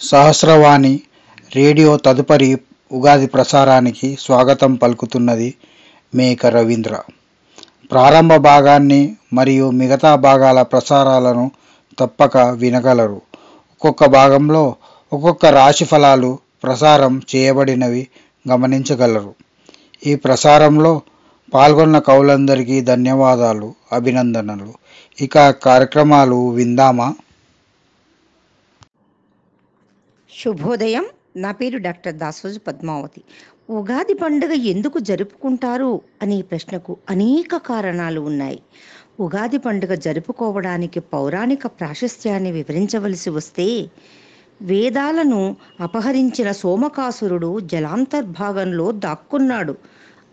Sahasravani radio తదుపరి ఉగాది ప్రసారానికి స్వాగతం పలుకుతున్నది మేక రవీంద్ర. ప్రారంభ భాగాన్ని మరియు మిగతా భాగాల ప్రసారాలను తప్పక వినగలరు. ఒక్కొక్క భాగంలో ఒక్కొక్క రాశి ఫలాలు ప్రసారం చేయబడినవి గమనించగలరు. ఈ ప్రసారంలో పాల్గొన్న కవులందరికీ ధన్యవాదాలు అభినందనలు. ఇక కార్యక్రమాలు విందామా? శుభోదయం. నా పేరు డాక్టర్ దాసోజు పద్మావతి. ఉగాది పండుగ ఎందుకు జరుపుకుంటారు అనే ప్రశ్నకు అనేక కారణాలు ఉన్నాయి. ఉగాది పండుగ జరుపుకోవడానికి పౌరాణిక ప్రాశస్త్యాన్ని వివరించవలసి వస్తే వేదాలను అపహరించిన సోమకాసురుడు జలాంతర్భాగంలో దాక్కున్నాడు.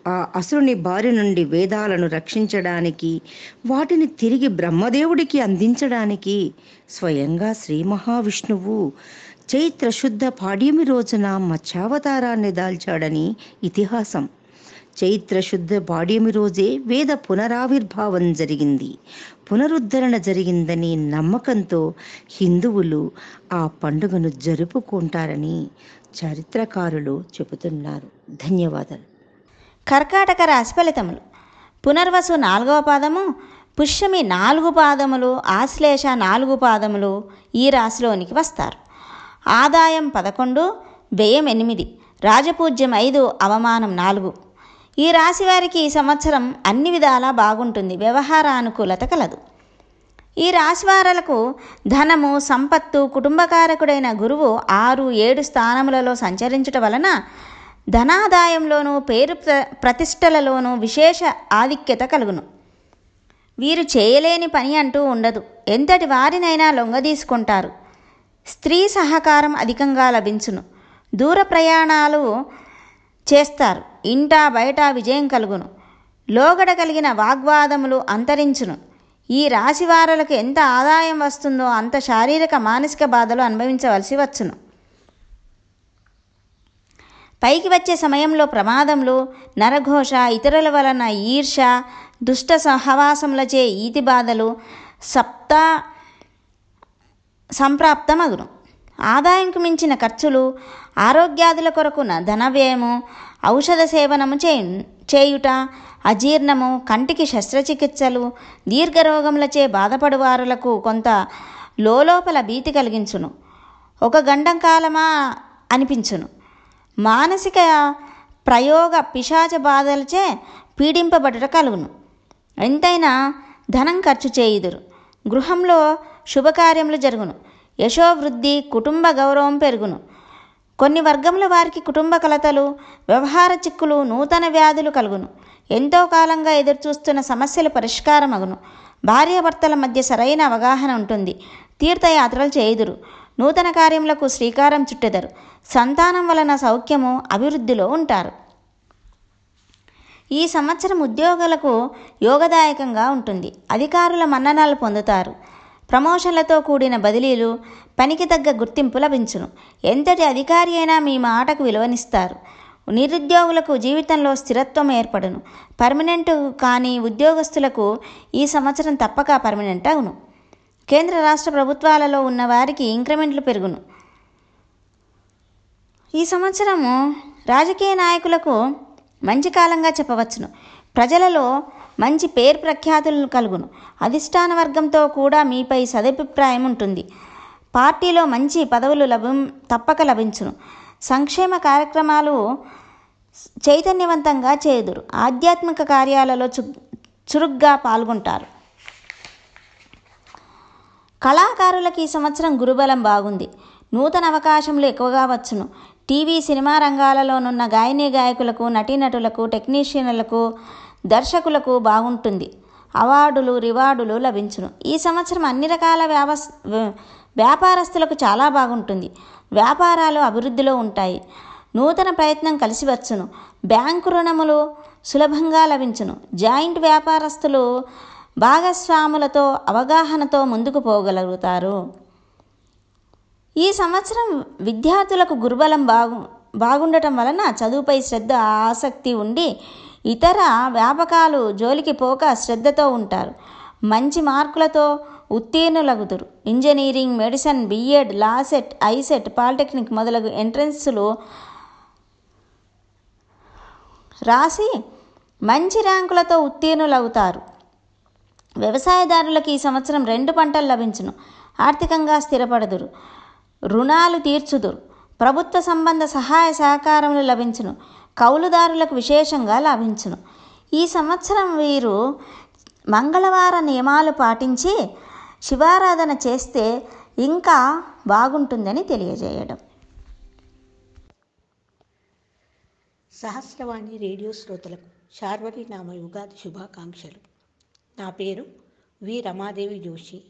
ఆ అసురుని బారి నుండి వేదాలను రక్షించడానికి వాటిని తిరిగి బ్రహ్మదేవుడికి అందించడానికి స్వయంగా శ్రీ మహావిష్ణువు చైత్ర శుద్ధ పాడ్యమి రోజున మత్స్యావతారాన్ని దాల్చాడని ఇతిహాసం. చైత్ర శుద్ధ పాడ్యమి రోజే వేద పునరావిర్భావం జరిగింది. పునరుద్ధరణ జరిగిందని నమ్మకంతో హిందువులు ఆ పండుగను జరుపుకుంటారని చరిత్రకారులు చెబుతున్నారు. ధన్యవాదాలు. కర్కాటక రాశి ఫలితములు. పునర్వసు నాలుగవ పాదము పుష్యమి నాలుగు పాదములు ఆశ్లేష నాలుగు పాదములు ఈ రాశిలోనికి వస్తారు. ఆదాయం పదకొండు వ్యయం ఎనిమిది రాజపూజ్యం ఐదు అవమానం నాలుగు. ఈ రాశి వారికి ఈ సంవత్సరం అన్ని విధాలా బాగుంటుంది వ్యవహార అనుకూలత కలదు. ఈ రాశివారలకు ధనము సంపత్తు కుటుంబకారకుడైన గురువు ఆరు ఏడు స్థానములలో సంచరించుట వలన ధనాదాయంలోనూ పేరు ప్ర ప్రతిష్టలలోనూ విశేష ఆధిక్యత కలుగును. వీరు చేయలేని పని అంటూ ఉండదు. ఎంతటి వారినైనా లొంగదీసుకుంటారు. స్త్రీ సహకారం అధికంగా లభించును. దూర ప్రయాణాలు చేస్తారు. ఇంటా బయట విజయం కలుగును. లోగడ కలిగిన వాగ్వాదములు అంతరించును. ఈ రాశివారులకు ఎంత ఆదాయం వస్తుందో అంత శారీరక మానసిక బాధలు అనుభవించవలసి వచ్చును. పైకి వచ్చే సమయంలో ప్రమాదములు నరఘోష ఇతరుల వలన ఈర్ష దుష్ట సహవాసములచే ఈతి బాధలు సప్తా సంప్రాప్తమగును. ఆదాయంకు మించిన ఖర్చులు ఆరోగ్యాదుల కొరకున ధన వ్యయము ఔషధ సేవనము చేయు చేయుట అజీర్ణము కంటికి శస్త్రచికిత్సలు దీర్ఘరోగములచే బాధపడువారులకు కొంత లోపల భీతి కలిగించును. ఒక గండం కాలమా అనిపించును. మానసిక ప్రయోగ పిశాచ బాధలచే పీడింపబడుట కలుగును. ఎంతైనా ధనం ఖర్చు చేయుదురు. గృహంలో శుభకార్యములు జరుగును. యశోవృద్ధి కుటుంబ గౌరవం పెరుగును. కొన్ని వర్గముల వారికి కుటుంబ కలతలు వ్యవహార చిక్కులు నూతన వ్యాధులు కలుగును. ఎంతో కాలంగా ఎదురుచూస్తున్న సమస్యలు పరిష్కారమగును. భార్యాభర్తల మధ్య సరైన అవగాహన ఉంటుంది. తీర్థయాత్రలు చేయుదురు. నూతన కార్యములకు శ్రీకారం చుట్టెదరు. సంతానం వలన సౌఖ్యము అభివృద్ధిలో ఉంటారు. ఈ సంవత్సరం ఉద్యోగులకు యోగదాయకంగా ఉంటుంది. అధికారుల మన్ననాలు పొందుతారు. ప్రమోషన్లతో కూడిన బదిలీలు పనికి తగ్గ గుర్తింపు లభించును. ఎంతటి అధికారి అయినా మీ మాటకు విలువనిస్తారు. నిరుద్యోగులకు జీవితంలో స్థిరత్వం ఏర్పడును. పర్మనెంట్ కానీ ఉద్యోగస్తులకు ఈ సంవత్సరం తప్పక పర్మనెంట్ అగును కేంద్ర రాష్ట్ర ప్రభుత్వాలలో ఉన్న వారికి ఇంక్రిమెంట్లు పెరుగును. ఈ సంవత్సరము రాజకీయ నాయకులకు మంచి కాలంగా చెప్పవచ్చును. ప్రజలలో మంచి పేరు ప్రఖ్యాతులను కలుగును. అధిష్టాన వర్గంతో కూడా మీపై సదభిప్రాయం ఉంటుంది. పార్టీలో మంచి పదవులు లభం తప్పక లభించును. సంక్షేమ కార్యక్రమాలు చైతన్యవంతంగా చేయుదురు ఆధ్యాత్మిక కార్యాలలో చు చురుగ్గా పాల్గొంటారు. కళాకారులకు ఈ సంవత్సరం గురుబలం బాగుంది. నూతన అవకాశములు ఎక్కువగా వచ్చును. టీవీ సినిమా రంగాలలోనున్న గాయని గాయకులకు నటీనటులకు టెక్నీషియన్లకు దర్శకులకు బాగుంటుంది. అవార్డులు రివార్డులు లభించును. ఈ సంవత్సరం అన్ని రకాల వ్యావస్ వ్యాపారస్తులకు చాలా బాగుంటుంది. వ్యాపారాలు అభివృద్ధిలో ఉంటాయి. నూతన ప్రయత్నం కలిసి వచ్చును. బ్యాంకు రుణములు సులభంగా లభించును. జాయింట్ వ్యాపారస్తులు భాగస్వాములతో అవగాహనతో ముందుకు పోగలుగుతారు. ఈ సంవత్సరం విద్యార్థులకు గురుబలం బాగు బాగుండటం వలన చదువుపై శ్రద్ధ ఆసక్తి ఉండి ఇతర వ్యాపకాలు జోలికి పోక శ్రద్ధతో ఉంటారు. మంచి మార్కులతో ఉత్తీర్ణులగుదురు. Engineering medicine B Ed LAWCET ICET polytechnic మొదలగు ఎంట్రన్స్లు రాసి మంచి ర్యాంకులతో ఉత్తీర్ణులవుతారు వ్యవసాయదారులకు ఈ సంవత్సరం రెండు పంటలు లభించును. ఆర్థికంగా స్థిరపడదురు. రుణాలు తీర్చుదురు. ప్రభుత్వ సంబంధ సహాయ సహకారములు లభించును. కౌలుదారులకు విశేషంగా లభించును. ఈ సంవత్సరం వీరు మంగళవార నియమాలు పాటించి శివారాధన చేస్తే ఇంకా బాగుంటుందని తెలియజేయడం. సహస్రవాణి రేడియో శ్రోతలకు శార్వరి నామ యుగాది శుభాకాంక్షలు. నా పేరు వి రమాదేవి జోషి.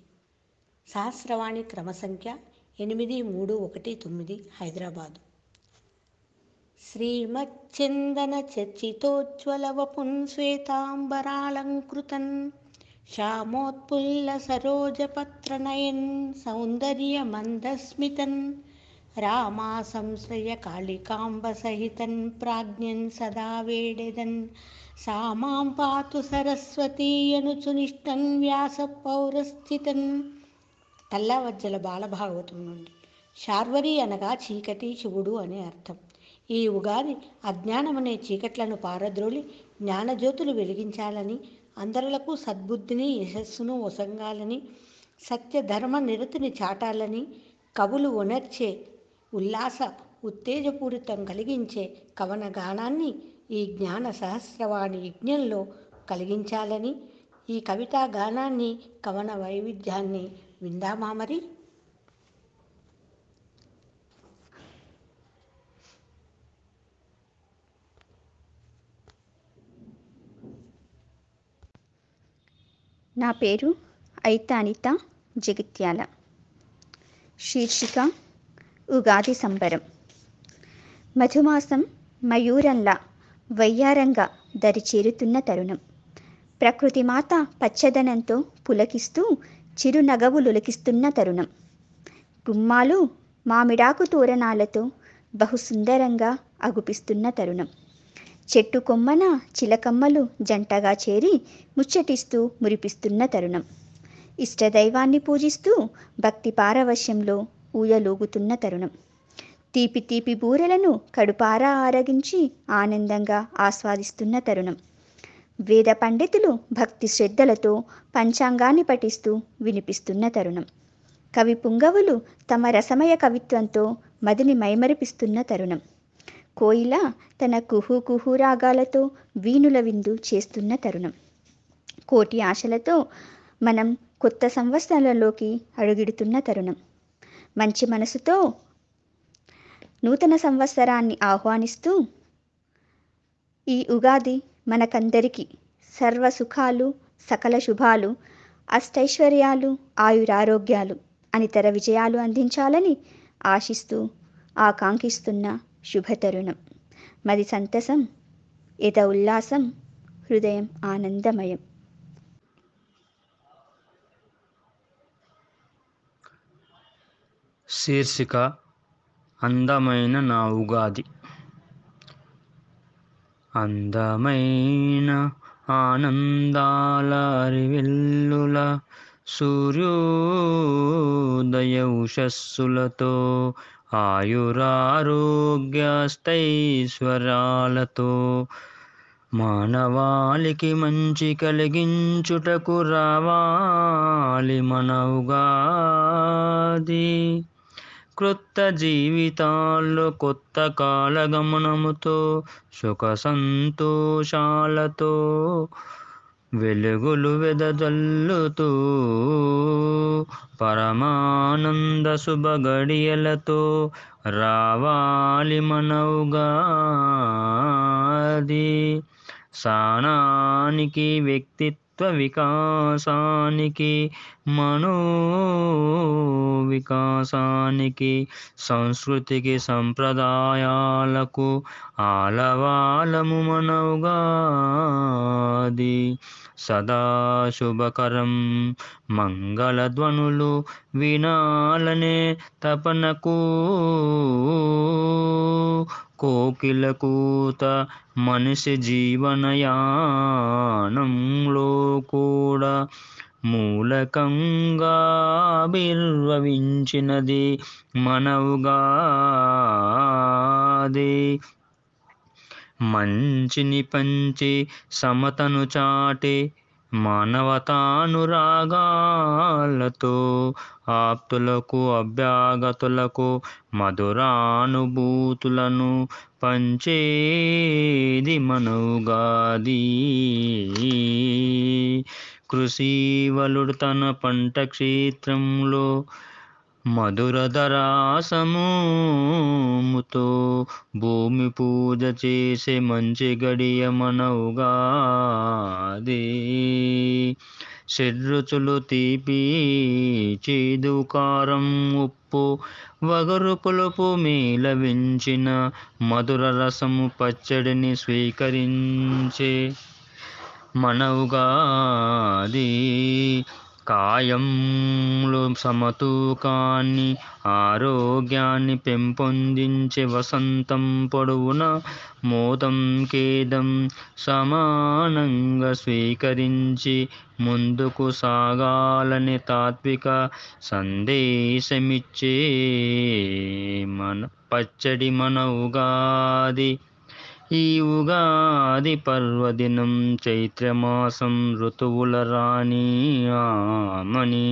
సహస్రవాణి క్రమ సంఖ్య ఎనిమిది మూడు ఒకటి తొమ్మిది హైదరాబాదు. శ్రీమచ్చందన చర్చితోజ్వల వపున్ శ్వేతాంబరాలంకృతన్ శ్యామోత్పుల్ల సరోజపత్రనయన్ సౌందర్యమందస్మితన్ రామా సంశ్రయ కాళికాంబ సహితన్ ప్రాజ్ఞన్ సదా వేడెదన్ సామాం పాతు సరస్వతీయనుచునిష్టన్ వ్యాస పౌరస్థితన్ తల్లవజ్జల బాలభాగవతం నుండి. శార్వరి అనగా చీకటి శివుడు అనే అర్థం. ఈ ఉగాది అజ్ఞానమనే చీకట్లను పారద్రోలి జ్ఞానజ్యోతులు వెలిగించాలని అందరులకు సద్బుద్ధిని యశస్సును ఒసంగాలని సత్యధర్మ నిరతిని చాటాలని కవులు ఉనర్చే ఉల్లాస ఉత్తేజపూరితం కలిగించే కవన గానాన్ని ఈ జ్ఞాన సహస్రవాణి యజ్ఞంలో కలిగించాలని ఈ కవితా గానాన్ని కవన వైవిధ్యాన్ని విందామా మరి? నా పేరు ఐతానిత జగిత్యాల. శీర్షిక ఉగాది సంబరం. మధుమాసం మయూరంలా వయ్యారంగా దరిచేరుతున్న తరుణం. ప్రకృతి మాత పచ్చదనంతో పులకిస్తూ చిరునగవులులకిస్తున్న తరుణం. గుమ్మాలు మామిడాకు తోరణాలతో బహుసుందరంగా అగుపిస్తున్న తరుణం. చెట్టు కొమ్మన చిలకమ్మలు జంటగా చేరి ముచ్చటిస్తూ మురిపిస్తున్న తరుణం. ఇష్టదైవాన్ని పూజిస్తూ భక్తి పారవశ్యంలో ఊయలూగుతున్న తరుణం. తీపి తీపి బూరెలను కడుపారా ఆరగించి ఆనందంగా ఆస్వాదిస్తున్న తరుణం. వేద పండితులు భక్తి శ్రద్ధలతో పంచాంగాన్ని పఠిస్తూ వినిపిస్తున్న తరుణం. కవి పుంగవులు తమ రసమయ కవిత్వంతో మదిని మైమరిపిస్తున్న తరుణం. కోయిల తన కుహు కుహు రాగాలతో వీణుల విందు చేస్తున్న తరుణం. కోటి ఆశలతో మనం కొత్త సంవత్సరాలలోకి అడుగిడుతున్న తరుణం. మంచి మనసుతో నూతన సంవత్సరాన్ని ఆహ్వానిస్తూ ఈ ఉగాది మనకందరికీ సర్వ సుఖాలు సకల శుభాలు అష్టైశ్వర్యాలు ఆయురారోగ్యాలు అనితర విజయాలు అందించాలని ఆశిస్తూ ఆకాంక్షిస్తున్న శుభతరుణం. మది సంతసం ఇత ఉల్లాసం హృదయం ఆనందమయం. శీర్షిక అందమైన నా ఉగాది. అందమైన ఆనందాల వెల్లుల సూర్యోదయ ఉషస్సులతో ఆయురారోగ్యాస్తైశ్వరాలతో మానవాళికి మంచి కలిగించుటకు రావాలి మనవుగాది క్రొత్త జీవితాల్లో కొత్త కాలగమనముతో సుఖ సంతోషాలతో వెలుగులు వెదజల్లుతూ పరమానంద శుభ గడియలతో రావాలి మనవుగాది. సానానికి వ్యక్తిత్వ వికాసానికి మనో వికాసానికి సంస్కృతికి సంప్రదాయాలకు ఆలవాలము మనవుగాది. సదాశుభకరం మంగళధ్వనులు వినాలనే తపనకు కోకిల కూత మనిషి జీవనయానంలో కూడా మూలకంగా బిర్వవించినది మన మంచిని పంచి సమతను చాటి మానవతానురాగాలతో ఆప్తులకు అభ్యాగతులకు మధురానుభూతులను పంచేది మనవుగాది కృషివలుడు తన పంట క్షేత్రంలో మధురధరాసముతో భూమి పూజ చేసే మంచి గడియ మనవుగాది షడ్రుచులు తీపి చేదు కారం ఉప్పు వగరు పులుపు మేలవించిన మధుర రసము పచ్చడిని స్వీకరించే మనవుగాది కాయంలో సమతూకాన్ని ఆరోగ్యాన్ని పెంపొందించే వసంతం పొడవున మోదం ఖేదం సమానంగా స్వీకరించి ముందుకు సాగాలని తాత్విక సందేశమిచ్చే మన పచ్చడి మన ఉగాది. ఈ ఉగాది పర్వదినం చైత్రమాసం ఋతువుల రాణి ఆమని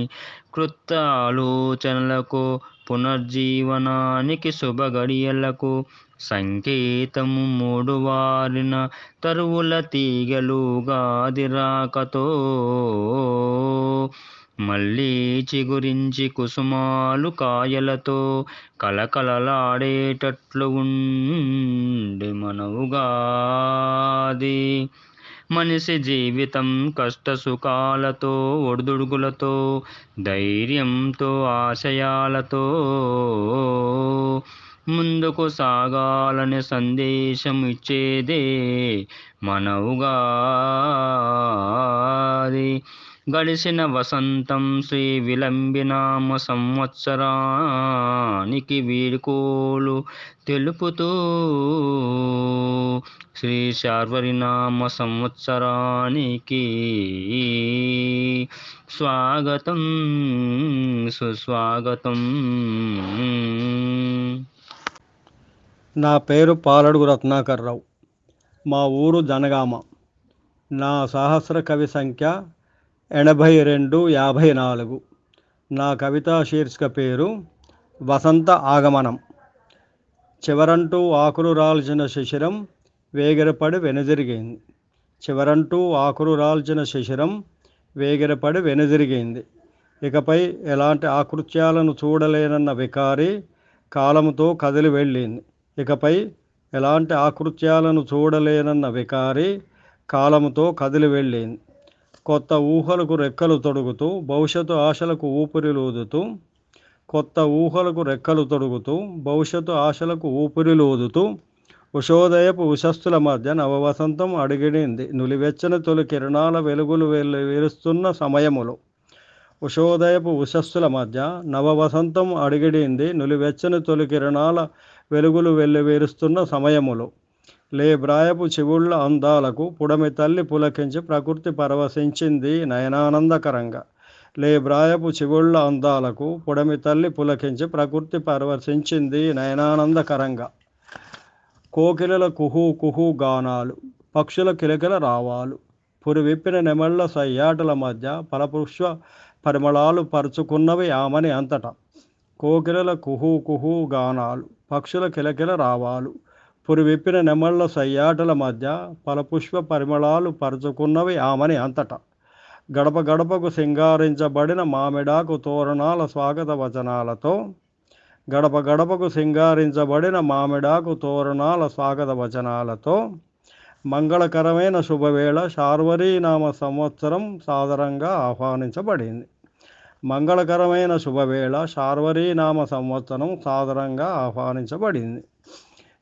కృత్త ఆలోచనలకు పునర్జీవనానికి శుభ గడియలకు సంకేతము మూడు వారిన తరువుల తీగలు గాది రాకతో మళ్ళీ చిగురించి కుసుమాలు కాయలతో కలకలలాడేటట్లు ఉండి మనవుగాది. మనిషి జీవితం కష్ట సుఖాలతో ఒడిదుడుగులతో ధైర్యంతో ఆశయాలతో ముందుకు సాగాలని సందేశం ఇచ్చేదే మనవుగాది. గడిచిన వసంతం శ్రీ విలంబినామ సంవత్సరానికి వీడుకోలు తెలుపుతూ శ్రీ శార్వరినామ సంవత్సరానికి స్వాగతం సుస్వాగతం. నా పేరు పాలడుగు రత్నాకర్ రావు మా ఊరు జనగామ. నా సహస్ర కవి సంఖ్య ఎనభై రెండు యాభై నాలుగు నా కవితా శీర్షిక పేరు వసంత ఆగమనం. చివరంటూ ఆకులు రాల్చిన శిశిరం వేగిరపడి వెనుదిరిగింది. చివరంటూ ఆకులు రాల్చిన శిశిరం వేగిరపడి వెనుదిరిగింది. ఇకపై ఎలాంటి ఆకృత్యాలను చూడలేనన్న వికారి కాలముతో కదిలి వెళ్ళింది. ఇకపై ఎలాంటి ఆకృత్యాలను చూడలేనన్న వికారి కాలముతో కదిలి వెళ్ళింది. కొత్త ఊహలకు రెక్కలు తొడుగుతూ భవిష్యత్తు ఆశలకు ఊపిరిలూదుతూ కొత్త ఊహలకు రెక్కలు తొడుగుతూ భవిష్యత్తు ఆశలకు ఊపిరిలూదుతూ ఉషోదయపు ఉషస్సుల మధ్య నవవసంతం అడిగిడింది. నులివెచ్చని తొలి కిరణాల వెలుగులు వెలు విరుస్తున్న సమయములో. ఉషోదయపు ఉషస్సుల మధ్య నవవసంతం అడిగిడింది. నులివెచ్చని తొలి కిరణాల వెలుగులు వెల్లివేరుస్తున్న సమయములో. లేబ్రాయపు చెవుళ్ళ అందాలకు పుడమి తల్లి పులకించి ప్రకృతి పరవశించింది నయనానందకరంగా. లేబ్రాయపు చెవుళ్ళ అందాలకు పుడమి తల్లి పులకించి ప్రకృతి పరవశించింది నయనానందకరంగా. కోకిలల కుహు కుహు గానాలు పక్షుల కిలకిల రావాలు పురి విప్పిన నెమళ్ళ సయ్యాటల మధ్య పరపుష్ప పరిమళాలు పరుచుకున్నవి ఆమని అంతటా. కోకిలల కుహు కుహు గానాలు పక్షుల కిలకిల రావాలు పురి విప్పిన నెమళ్ళ సయ్యాటల మధ్య ఫలపుష్ప పరిమళాలు పరుచుకున్నవి ఆమని అంతటా. గడప గడపకు సింగారించబడిన మామిడాకు తోరణాల స్వాగత వచనాలతో గడప గడపకు సింగారించబడిన మామిడాకు తోరణాల స్వాగత వచనాలతో మంగళకరమైన శుభవేళ శార్వరీనామ సంవత్సరం సాదరంగా ఆహ్వానించబడింది. మంగళకరమైన శుభవేళ శార్వరీనామ సంవత్సరం సాదరంగా ఆహ్వానించబడింది.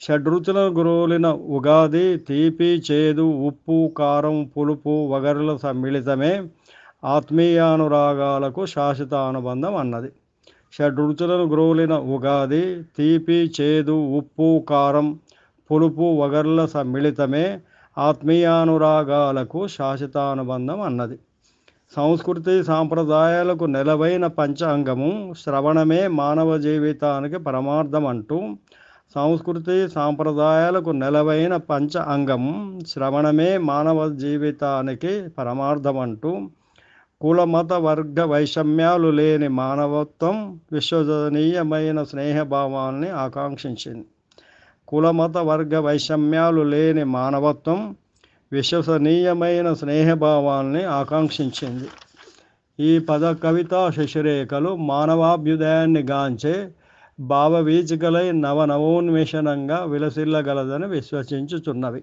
షడ్రుచుల గురువులిన ఉగాది తీపి చేదు ఉప్పు కారం పులుపు వగరుల సమ్మిళితమే ఆత్మీయానురాగాలకు శాశ్వత అనుబంధం అన్నది. షడ్రుచులను గురువులిన ఉగాది తీపి చేదు ఉప్పు కారం పులుపు వగర్ల సమ్మిళితమే ఆత్మీయానురాగాలకు శాశ్వతానుబంధం అన్నది. సంస్కృతి సాంప్రదాయాలకు నెలవైన పంచాంగము శ్రవణమే మానవ జీవితానికి పరమార్థం అంటూ సంస్కృతి సాంప్రదాయాలకు నెలవైన పంచ అంగం శ్రవణమే మానవ జీవితానికి పరమార్థం అంటూ కులమత వర్గ వైషమ్యాలు లేని మానవత్వం విశ్వసనీయమైన స్నేహభావాన్ని ఆకాంక్షించింది. కులమత వర్గ వైషమ్యాలు లేని మానవత్వం విశ్వసనీయమైన స్నేహభావాన్ని ఆకాంక్షించింది. ఈ పద కవితా శశిరేఖలు మానవాభ్యుదయాన్ని గాంచే భావవీచికలై నవనవోన్మేషణంగా విలసిల్లగలదని విశ్వసించుచున్నవి.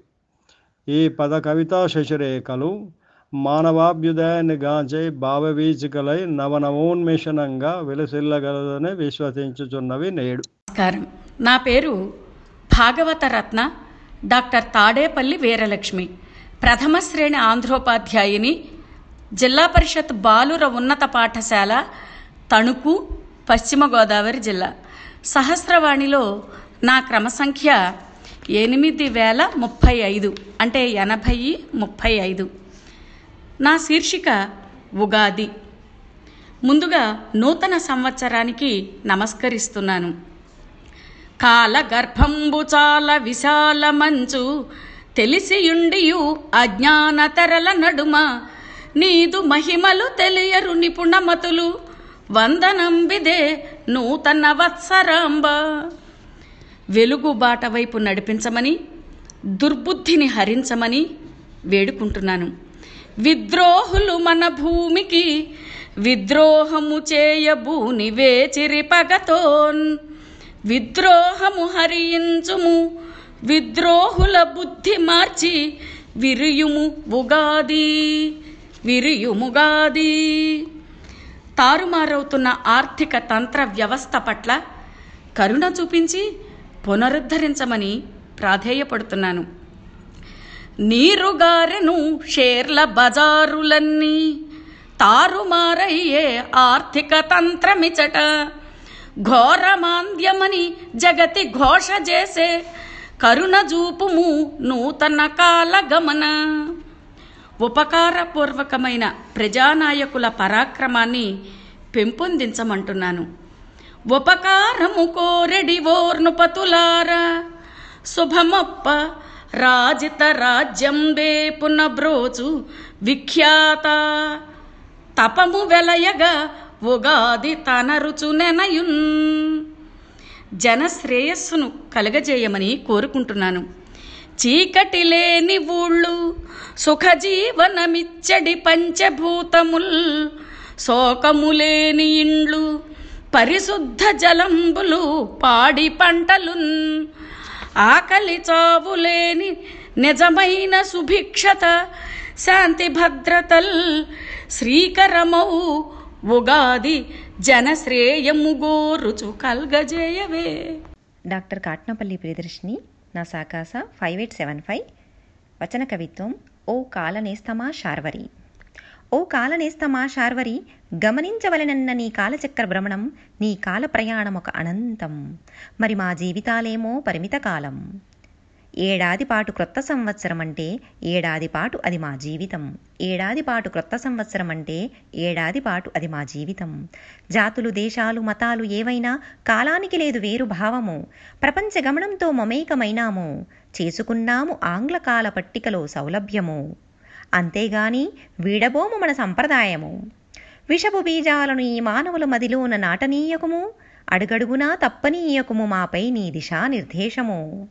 ఈ పద కవితా శశిరేఖలు మానవాభ్యుదయాన్ని గాంచే భావవీచికలై నవనవోన్మేషణంగా విలసిల్లగలదని విశ్వసించుచున్నవి నేడు. నమస్కారం. నా పేరు భాగవత రత్న డాక్టర్ తాడేపల్లి వీరలక్ష్మి. ప్రథమ శ్రేణి ఆంధ్రోపాధ్యాయుని జిల్లా పరిషత్ బాలుర ఉన్నత పాఠశాల తణుకు పశ్చిమ గోదావరి జిల్లా. సహస్రవాణిలో నా క్రమ సంఖ్య ఎనిమిది వేల ముప్పై ఐదు అంటే ఎనభై ముప్పై ఐదు. నా శీర్షిక ఉగాది. ముందుగా నూతన సంవత్సరానికి నమస్కరిస్తున్నాను. కాల గర్భంబు చాలా విశాల మంచు తెలిసియుండియు అజ్ఞాన తెరల నడుమ నీదు మహిమలు తెలియరు నిపుణమతులు వందనంబిదే నూతన వత్సరాంబ వెలుగుబాట వైపు నడిపించమని దుర్బుద్ధిని హరించమని వేడుకుంటున్నాను. విద్రోహులు మన భూమికి విద్రోహము చేయబూని వేచిరి పగతోన్. విద్రోహము హరించుము విద్రోహుల బుద్ధి మార్చి విరియుము ఉగాది విరియుముగాది తారుమారవుతున్న ఆర్థిక తంత్ర వ్యవస్థ పట్ల కరుణ చూపించి పునరుద్ధరించమని ప్రాధేయపడుతున్నాను. నీరుగారెను షేర్ల బజారులన్నీ తారుమారయ్యే ఆర్థిక తంత్రమిచట ఘోరమాంద్యమని జగతి ఘోష చేసే కరుణ చూపుము నూతన కాల గమన ఉపకారపూర్వకమైన ప్రజానాయకుల పరాక్రమాన్ని పెంపొందించమంటున్నాను. ఉపకారము కోరెడి ఓర్నుపతులారా శుభమొప్ప రాజిత రాజ్యం వేపున బ్రోచు విఖ్యాత. తపము వెలయగా ఉగాది తన రుచునెనయున్ జన శ్రేయస్సును కలగజేయమని కోరుకుంటున్నాను. చీకటి లేని ఊళ్ళు సుఖజీవనమిచ్చడి పంచభూతముల్ శోకములేని ఇండ్లు పరిశుద్ధ జలంబులు పాడి పంటలున్ ఆకలి చావులేని నిజమైన సుభిక్షత శాంతి భద్రతల్ శ్రీకరమౌ ఉగాది జనశ్రేయము గోరుచు కల్గజేయవే. డాక్టర్ కాట్నపల్లి ప్రియదర్శిని నా సాకాస ఫైవ్ ఎయిట్ సెవెన్ ఫైవ్. వచన కవిత్వం ఓ కాలనేస్తమా శార్వరి. ఓ కాలనేస్తమా శార్వరి గమనించవలనన్న నీ కాలచక్ర భ్రమణం నీ కాల ప్రయాణం ఒక అనంతం. మరి మా జీవితాలేమో పరిమిత కాలం ఏడాది పాటు క్రొత్త సంవత్సరం అంటే ఏడాది పాటు అది మా జీవితం. ఏడాది పాటు క్రొత్త సంవత్సరం అంటే ఏడాది పాటు అది మా జీవితం. జాతులు దేశాలు మతాలు ఏవైనా కాలానికి లేదు వేరు భావము. ప్రపంచ గమనంతో మమేకమైనాము. చేసుకున్నాము ఆంగ్ల కాల పట్టికలో సౌలభ్యము. అంతేగాని వీడబోము మన సంప్రదాయము. విషపు బీజాలను ఈ మానవుల మదిలోన నాటనీయకుము. అడుగడుగునా తప్పనీయకుము మాపై నీ దిశానిర్దేశము.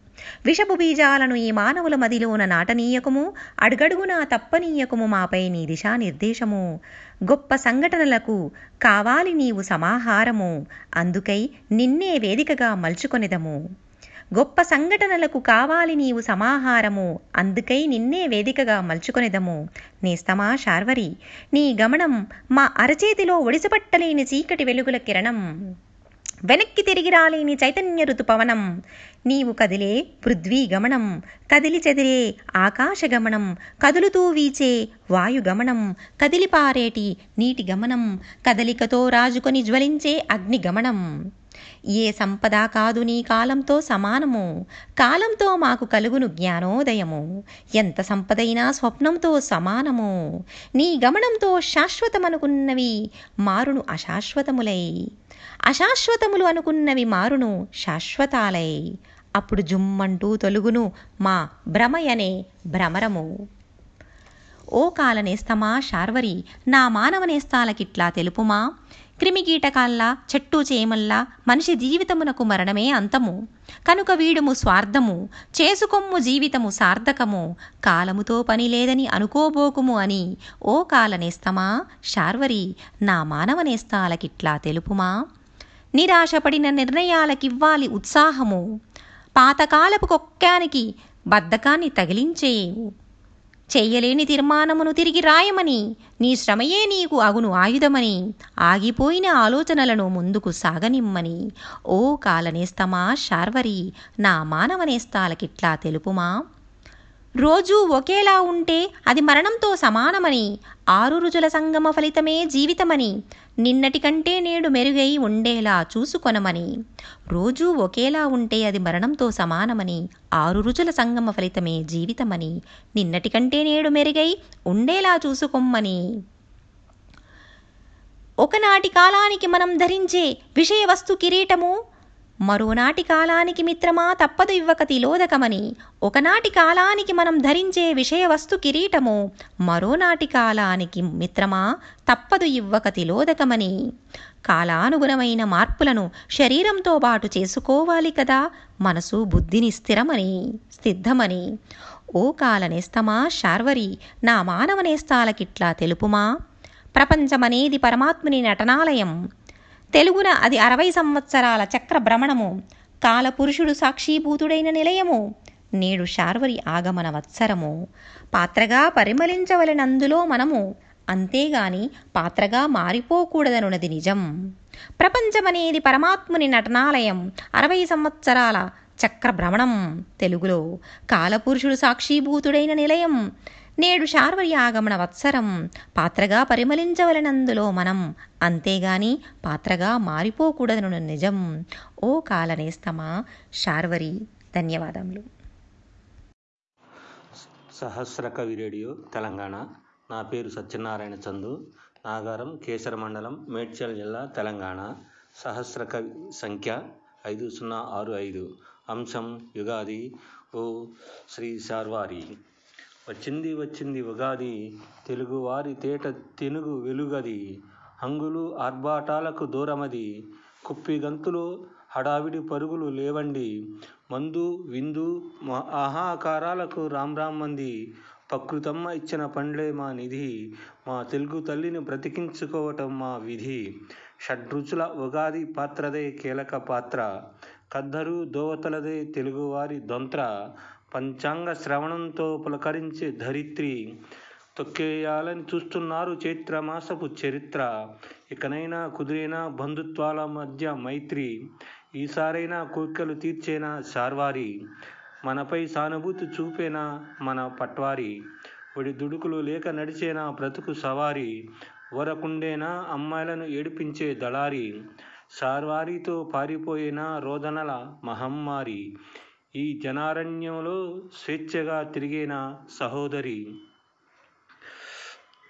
విషపు బీజాలను ఈ మానవుల మదిలోన నాటనీయకము అడుగడుగునా తప్పనీయకము మాపై నీ దిశానిర్దేశము. గొప్ప సంఘటనలకు కావాలి నీవు సమాహారము అందుకై నిన్నే వేదికగా మలుచుకొనిదము. గొప్ప సంఘటనలకు కావాలి నీవు సమాహారము అందుకై నిన్నే వేదికగా మలుచుకొనిదము. నేస్తమా శార్వరి నీ గమనం మా అరచేతిలో ఒడిసిపట్టలేని చీకటి వెలుగుల కిరణం. వెనక్కి తిరిగి రాలేని చైతన్య ఋతుపవనం నీవు కదిలే పృథ్వీ గమనం కదిలి చెదిరే ఆకాశగమనం కదులుతూ వీచే వాయుగమనం కదిలిపారేటి నీటి గమనం కదలికతో రాజుకొని జ్వలించే అగ్నిగమనం ఏ సంపద కాదు నీ కాలంతో సమానము కాలంతో మాకు కలుగును జ్ఞానోదయము. ఎంత సంపదైనా స్వప్నంతో సమానము నీ గమనంతో శాశ్వతమనుకున్నవి మారును అశాశ్వతములై. అశాశ్వతములు అనుకున్నవి మారును శాశ్వతాలై. అప్పుడు జుమ్మంటూ తొలుగును మా భ్రమయనే భ్రమరము. ఓ కాలనేస్తమా శార్వరి నా మానవనేస్తాలకిట్లా తెలుపుమా? క్రిమికీటకాల్లా చెట్టు చేమల్లా మనిషి జీవితమునకు మరణమే అంతము. కనుక వీడుము స్వార్థము చేసుకొమ్ము జీవితము సార్థకము. కాలముతో పని లేదని అనుకోబోకుము అని ఓ కాలనేస్తమా శార్వరి నా మానవనేస్తాలకిట్లా తెలుపుమా? నిరాశపడిన నిర్ణయాలకివ్వాలి ఉత్సాహము. పాతకాలపు కొక్కానికి బద్ధకాన్ని తగిలించేవు చెయ్యలేని తీర్మానమును తిరిగి రాయమని నీ శ్రమయే నీకు అగును ఆయుధమని ఆగిపోయిన ఆలోచనలను ముందుకు సాగనిమ్మని. ఓ కాలనేస్తమా శార్వరి నా మానవనేస్తాలకిట్లా తెలుపుమా? రోజూ ఒకేలా ఉంటే అది మరణంతో సమానమని ఆరు రుజుల సంగమ ఫలితమే జీవితమని నిన్నటి కంటే నేడు మెరుగై ఉండేలా చూసుకొనమని. రోజూ ఒకేలా ఉంటే అది మరణంతో సమానమని ఆరు రుచుల సంగమ ఫలితమే జీవితమని నిన్నటి కంటే నేడు మెరుగై ఉండేలా చూసుకోమ్మని. ఒకనాటి కాలానికి మనం ధరించే విషయ వస్తు కిరీటము మరోనాటి కాలానికి మిత్రమా తప్పదు ఇవ్వక తిలోదకమని ఒకనాటి కాలానికి మనం ధరించే విషయ వస్తు కిరీటము మరోనాటి కాలానికి మిత్రమా తప్పదు ఇవ్వక తిలోదకమని కాలానుగుణమైన మార్పులను శరీరంతో పాటు చేసుకోవాలి కదా మనసు బుద్ధిని స్థిరమని స్థిద్ధమని ఓ కాలనేస్తమా శార్వరి నా మానవనేస్తాలకిట్లా తెలుపుమా? ప్రపంచమనేది పరమాత్ముని నటనాలయం తెలుగున అది అరవై సంవత్సరాల చక్ర భ్రమణము. కాలపురుషుడు సాక్షీభూతుడైన నిలయము. నేడు శార్వరి ఆగమన వత్సరము. పాత్రగా పరిమళించవలనందులో మనము. అంతేగాని పాత్రగా మారిపోకూడదనున్నది నిజం. ప్రపంచమనేది పరమాత్ముని నటనాలయం. అరవై సంవత్సరాల చక్ర భ్రమణం. తెలుగులో కాలపురుషుడు సాక్షీభూతుడైన నిలయం. నేడు శార్వరి ఆగమన వత్సరం. పాత్రగా పరిమళించవలనందులో మనం. అంతేగాని పాత్రగా మారిపోకూడదను నిజం. ఓ కాలనేస్తమా శార్వరి ధన్యవాదములు. సహస్ర కవి రేడియో తెలంగాణ. నా పేరు సత్యనారాయణ చందు. నాగారం కేసర మండలం మేడ్చల్ జిల్లా తెలంగాణ. సహస్ర కవి సంఖ్య ఐదు సున్నా ఆరు ఐదు. అంశం యుగాది. ఓ శ్రీ శార్వారి. వచ్చింది వచ్చింది ఉగాది తెలుగువారి తేట తెనుగు వెలుగది. హంగులు ఆర్భాటాలకు దూరమది. కుప్పి గంతులు హడావిడి పరుగులు లేవండి. మందు విందు ఆహాకారాలకు రామ్ రామ్ మంది ప్రకృతమ్మ ఇచ్చిన పండ్లే మా నిధి. మా తెలుగు తల్లిని బ్రతికించుకోవటం మా విధి. షడ్రుచుల ఉగాది పాత్రదే కీలక పాత్ర. కద్దరు దోవతలదే తెలుగువారి దొంత్ర. పంచాంగ శ్రవణంతో పులకరించే ధరిత్రి తొక్కేయాలని చూస్తున్నారు చైత్రమాసపు చరిత్ర. ఇకనైనా కుదిరైనా బంధుత్వాల మధ్య మైత్రి? ఈసారైనా కోరికలు తీర్చేనా శార్వారి? మనపై సానుభూతి చూపేనా మన పట్వారి? ఒడి దుడుకులు లేక నడిచేనా బ్రతుకు సవారి? వరకుండేనా అమ్మాయిలను ఏడిపించే దళారి? శార్వారితో పారిపోయిన రోదనల మహమ్మారి? ఈ జనారణ్యంలో స్వేచ్ఛగా తిరిగిన సహోదరి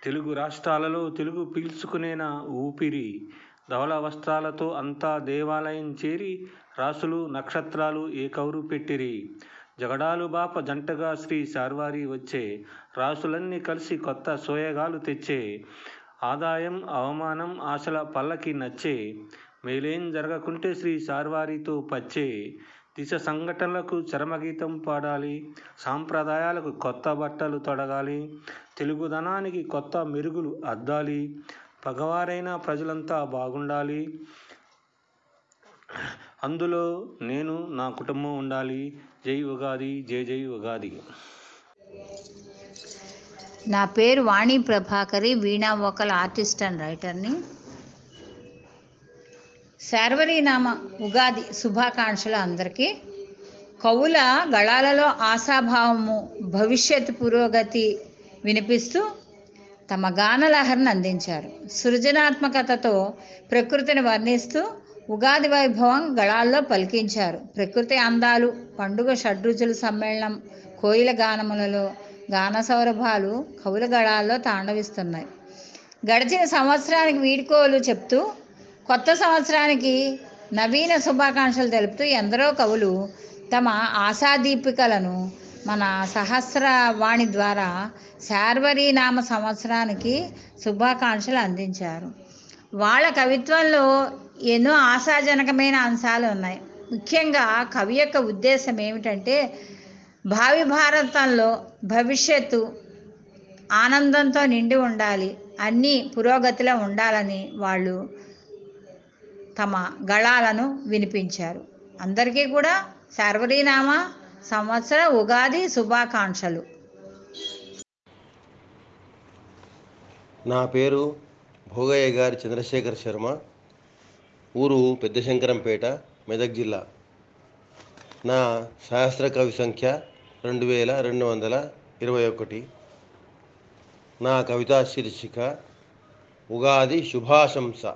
తెలుగు రాష్ట్రాలలో తెలుగు పీల్చుకునేన ఊపిరి. ధవల వస్త్రాలతో అంతా దేవాలయం చేరి రాసులు నక్షత్రాలు ఏ కౌరు పెట్టిరి. జగడాలు బాప జంటగా శ్రీ శార్వారి వచ్చే. రాసులన్నీ కలిసి కొత్త సోయగాలు తెచ్చే. ఆదాయం అవమానం ఆశల పల్లకి నచ్చే. మేలేం జరగకుంటే శ్రీ శార్వారితో పచ్చే. దిశ సంఘటనలకు చరమగీతం పాడాలి సాంప్రదాయాలకు కొత్త బట్టలు తొడగాలి తెలుగుదనానికి కొత్త మెరుగులు అద్దాలి పగవారైన ప్రజలంతా బాగుండాలి అందులో నేను నా కుటుంబం ఉండాలి. జై ఉగాది జై జై ఉగాది. నా పేరు Vani Prabhakari veena vocal artist and రైటర్ని. శార్వరీనామ ఉగాది శుభాకాంక్షలు అందరికీ. కవుల గళాలలో ఆశాభావము భవిష్యత్ పురోగతి వినిపిస్తూ తమ గానలహరిని అందించారు. సృజనాత్మకతతో ప్రకృతిని వర్ణిస్తూ ఉగాది వైభవం గళాల్లో పలికించారు. ప్రకృతి అందాలు పండుగ షడ్రుచుల సమ్మేళనం కోయిల గానములలో గాన సౌరభాలు కవుల గళాల్లో తాండవిస్తున్నాయి. గడిచిన సంవత్సరానికి వీడ్కోలు చెప్తూ కొత్త సంవత్సరానికి నవీన శుభాకాంక్షలు తెలుపుతూ ఎందరో కవులు తమ ఆశాదీపికలను మన సహస్రవాణి ద్వారా శార్వరీనామ సంవత్సరానికి శుభాకాంక్షలు అందించారు. వాళ్ళ కవిత్వంలో ఎన్నో ఆశాజనకమైన అంశాలు ఉన్నాయి. ముఖ్యంగా కవి యొక్క ఉద్దేశం ఏమిటంటే భావి భారతంలో భవిష్యత్తు ఆనందంతో నిండి ఉండాలి అన్నీ పురోగతిలో ఉండాలని వాళ్ళు తమ గళాలను వినిపించారు. అందరికీ కూడా శార్వరీనామ సంవత్సర ఉగాది శుభాకాంక్షలు. నా పేరు భోగయ్య గారి చంద్రశేఖర్ శర్మ. ఊరు పెద్ద శంకరంపేట మెదక్ జిల్లా. నా సహస్ర కవి సంఖ్య రెండు వేల రెండు వందల ఇరవై ఒకటి. నా కవితా శీర్షిక ఉగాది శుభాశంస.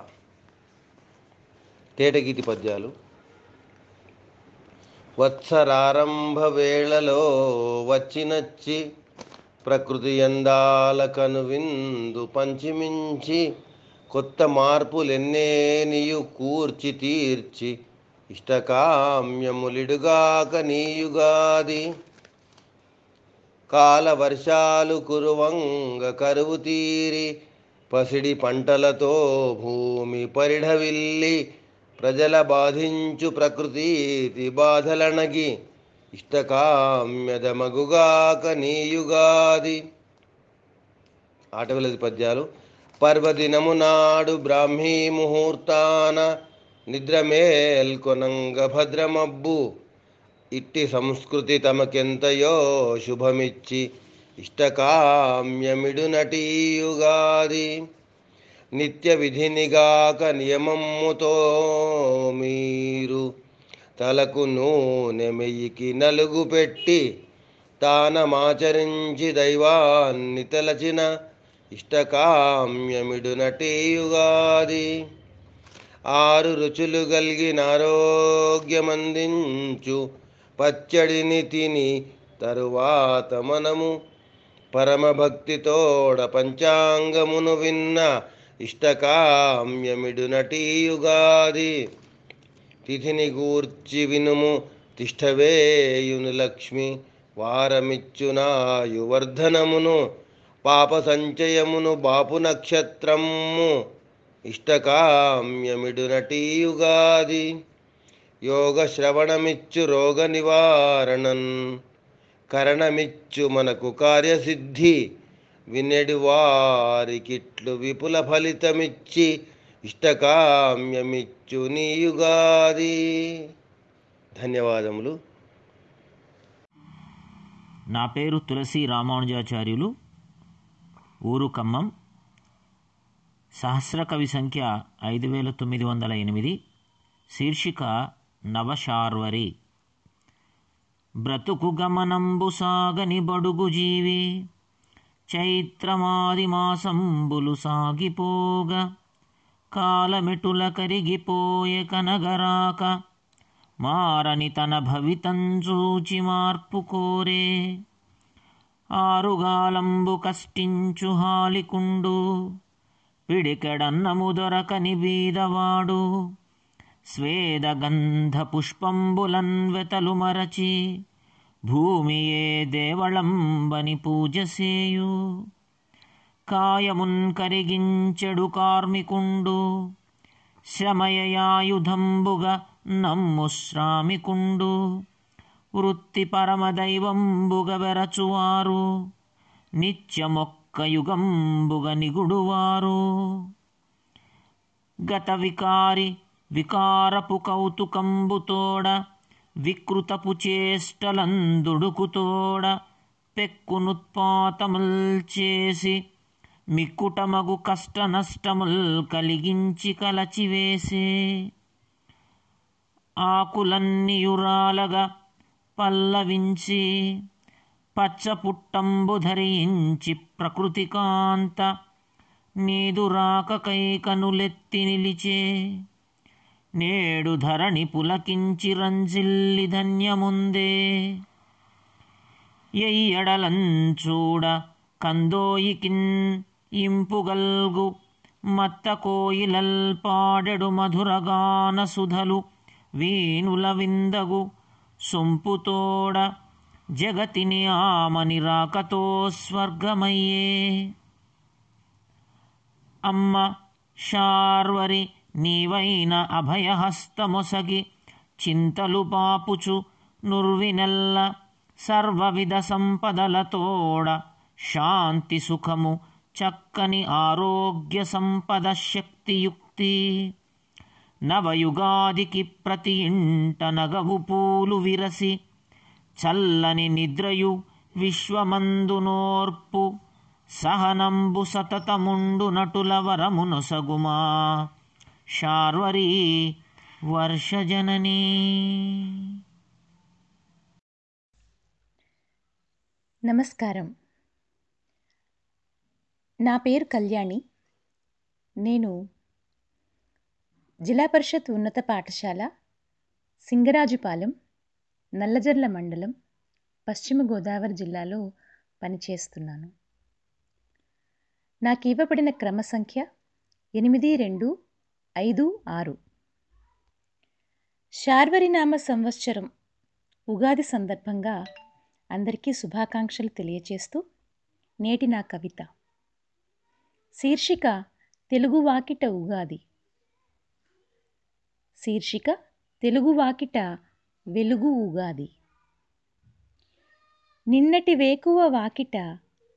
తేటగీతి పద్యాలు. వత్సరారంభ వేళలో వచ్చినచ్చి ప్రకృతి అందాల కనువిందు పంచిమించి కొత్త మార్పులెన్నేనియు కూర్చి తీర్చి ఇష్టకామ్యములిడుగాక నీయుగాది. కాల వర్షాలు కురువంగ కరువు తీరి పసిడి పంటలతో భూమి పరిఢవిల్లి ప్రజల బాధించు ప్రకృతి బాధలనగి ఇష్టకామ్యదమగుగాక నీయుగాది. ఆటవిలది పద్యాలు పర్వదినము నాడు బ్రాహ్మీ ముహూర్తాన నిద్రమేల్కొనంగ భద్రమబ్బు ఇట్టి సంస్కృతి తమకెంతయో శుభమిచ్చి ఇష్టకామ్యమిడు నటీయుగాది. నిత్య విధినిగాక నియమమ్ముతో మీరు తలకు నూనె మెయ్యికి నలుగు పెట్టి తానమాచరించి దైవాన్ని తలచిన ఇష్టకామ్యమిడు నటీయుగాది ఆరు రుచులు కలిగిన ఆరోగ్యమందించు పచ్చడిని తిని తరువాత మనము పరమభక్తితోడ పంచాంగమును విన్న ఇష్టకామ్యమిడు నటీయుగాది తిథిని గూర్చి వినుము తిష్టవేయును లక్ష్మి వారమిచ్చునాయువర్ధనమును పాప సంచయమును బాపు నక్షత్రము. ఇష్టకామ్యమిడు నటీయుగాది యోగ శ్రవణమిచ్చు రోగ నివారణన్ కరణమిచ్చు మనకు కార్యసిద్ధి. వినడి వారికిట్లు విపుల ఫలితమిచ్చి ఇష్టకామ్యమిచ్చు నీయుగాది. ధన్యవాదములు. నా పేరు తులసి రామానుజాచార్యులు. ఊరు ఖమ్మం. సహస్ర కవి సంఖ్య ఐదు వేల తొమ్మిది వందల ఎనిమిది. శీర్షిక నవశార్వరి. బ్రతుకు గమనంబు సాగని బడుగు జీవి. చైత్రమాదిమాసంబులు సాగిపోగా. కాలమెటుల కరిగిపోయే కనగరాక. మారని తన భవితం చూచి మార్పు కోరే. ఆరుగాలంబు కష్టించు హాలికుండు. పిడికెడన్నము దొరకని బీదవాడు. స్వేదగంధ పుష్పంబులన్ వెతలు మరచి భూమియే దేవళంబని పూజసేయు. కాయమున్ కరిగించెడు కార్మికుండు. శ్రమయయాయుధంబుగ నమ్ము శ్రామికుండు. వృత్తి పరమదైవంబుగ వెరచువారు. నిత్యమొక్క యుగంబుగ నిగుడువారు. గత వికారి వికారపు కౌతుకంబుతోడ వికృతపు చేష్టలందుడుకుతోడ పెక్కునుత్పాతముల్ చేసి మిక్కుటమగు కష్ట నష్టముల్ కలిగించి కలచివేసే. ఆకులన్నియురాలగా పల్లవించి పచ్చపుట్టంబు ధరించి ప్రకృతి కాంత కైకనులెత్తి కనులెత్తి నిలిచే. నేడు ధరణి పులకించి రంజిల్లి ధన్యముందే. ఎయ్యడలంచూడ కందోయికిన్ ఇంపుగల్గు మత్త కోయిలల్ పాడెడు మధురగాన సుధలు వీణుల విందగు సొంపుతోడ జగతిని ఆమని రాకతో స్వర్గమయ్యే. అమ్మ శార్వరి నీవైన అభయహస్తముసగి చింతలు పాపుచు నుర్వినెల్ల సర్వవిధ సంపదలతోడ శాంతి సుఖము చక్కని ఆరోగ్య సంపద శక్తియుక్తి. నవయుగాదికి ప్రతి ఇంట నగవు పూలు విరసి చల్లని నిద్రయు విశ్వమందునోర్పు సహనంబు సతతముండు నటుల వరమునొసగుమా. శార్వరీ వర్షజననీ. నమస్కారం. నా పేరు కళ్యాణి. నేను జిల్లా పరిషత్ ఉన్నత పాఠశాల సింగరాజుపాలెం నల్లజర్ల మండలం పశ్చిమ గోదావరి జిల్లాలో పనిచేస్తున్నాను. నాకు ఇవ్వబడిన క్రమ సంఖ్య ఎనిమిది రెండు ఐదు ఆరు. శార్వరినామ సంవత్సరం ఉగాది సందర్భంగా అందరికీ శుభాకాంక్షలు తెలియచేస్తూ నేటి నా కవిత. శీర్షిక తెలుగు వాకిట ఉగాది. శీర్షిక తెలుగు వాకిట వెలుగు ఉగాది. నిన్నటి వేకువ వాకిట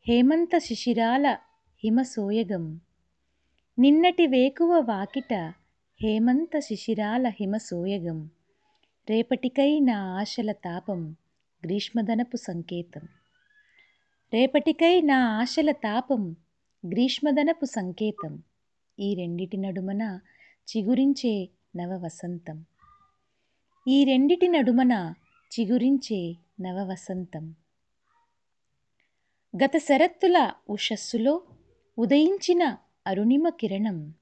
హేమంత శిశిరాల హిమసోయగం. నిన్నటి వేకువ వాకిట హేమంత శిశిరాల హిమసోయగం రేపటికై నా ఆశల తాపం గ్రీష్మదనపు సంకేతం. రేపటికై నా ఆశల తాపం గ్రీష్మదనపు సంకేతం. ఈ రెండిటి నడుమన చిగురించే నవ వసంతం ఈ రెండిటి నడుమన చిగురించే నవ వసంతం గత శరత్తుల ఉషస్సులో ఉదయించిన అరుణిమ కిరణం.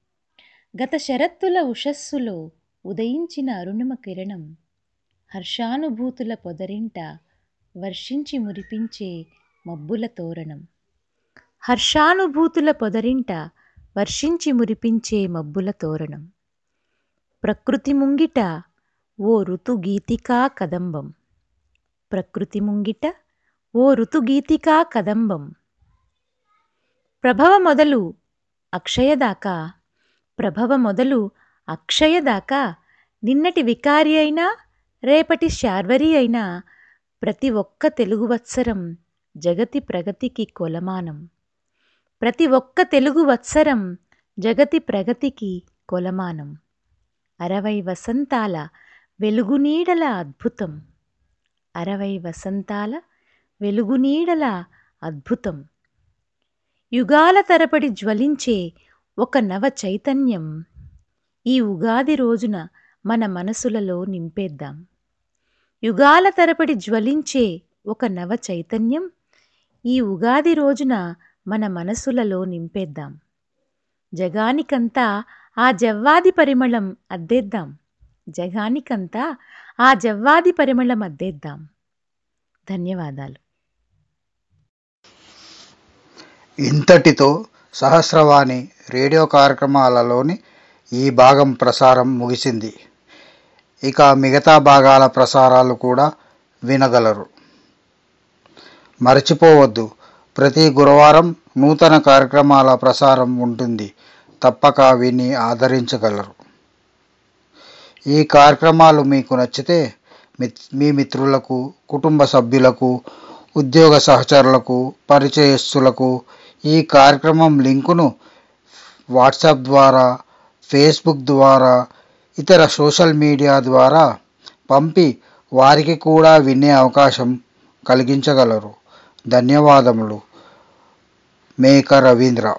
గత శరత్తుల ఉషస్సులో ఉదయించిన అరుణిమ కిరణం హర్షానుభూతుల పొదరింట వర్షించి మురిపించే మబ్బుల తోరణం. హర్షానుభూతుల పొదరింట వర్షించి మురిపించే మబ్బుల తోరణం. ప్రకృతి ముంగిట ఓ ఋతుగీతికా కదంబం. ప్రకృతి ముంగిట ఓ ఋతుగీతికా కదంబం. ప్రభవ మొదలు అక్షయదాకా. ప్రభవ మొదలు అక్షయదాకా నిన్నటి వికారి అయినా రేపటి శార్వరి అయినా ప్రతి ఒక్క తెలుగు వత్సరం జగతి ప్రగతికి కొలమానం. ప్రతి ఒక్క తెలుగు వత్సరం జగతి ప్రగతికి కొలమానం. అరవై వసంతాల వెలుగునీడల అద్భుతం. అరవై వసంతాల వెలుగునీడల అద్భుతం. యుగాల తరబడి జ్వలించే ఒక నవ చైతన్యం ఈ ఉగాది రోజున మన మనసులలో నింపేద్దాం. యుగాల తరబడి జ్వలించే ఒక నవ చైతన్యం ఈ ఉగాది రోజున మన మనసులలో నింపేద్దాం. జగానికంతా ఆ జవ్వాది పరిమళం అద్దేద్దాం. జగానికంతా ఆ జవ్వాది పరిమళం అద్దేద్దాం. ధన్యవాదాలు. ఇంతటితో సహస్రవాణి రేడియో కార్యక్రమాలలోని ఈ భాగం ప్రసారం ముగిసింది. ఇక మిగతా భాగాల ప్రసారాలు కూడా వినగలరు. మర్చిపోవద్దు. ప్రతి గురువారం నూతన కార్యక్రమాల ప్రసారం ఉంటుంది. తప్పక విని ఆదరించగలరు. ఈ కార్యక్రమాలు మీకు నచ్చితే మిత్- మీ మిత్రులకు కుటుంబ సభ్యులకు ఉద్యోగ సహచరులకు పరిచయస్తులకు ఈ కార్యక్రమం లింకును వాట్సాప్ ద్వారా ఫేస్బుక్ ద్వారా ఇతర సోషల్ మీడియా ద్వారా పంపి వారికి కూడా వినే అవకాశం కలిగించగలరు. ధన్యవాదములు. మేక రవీంద్ర.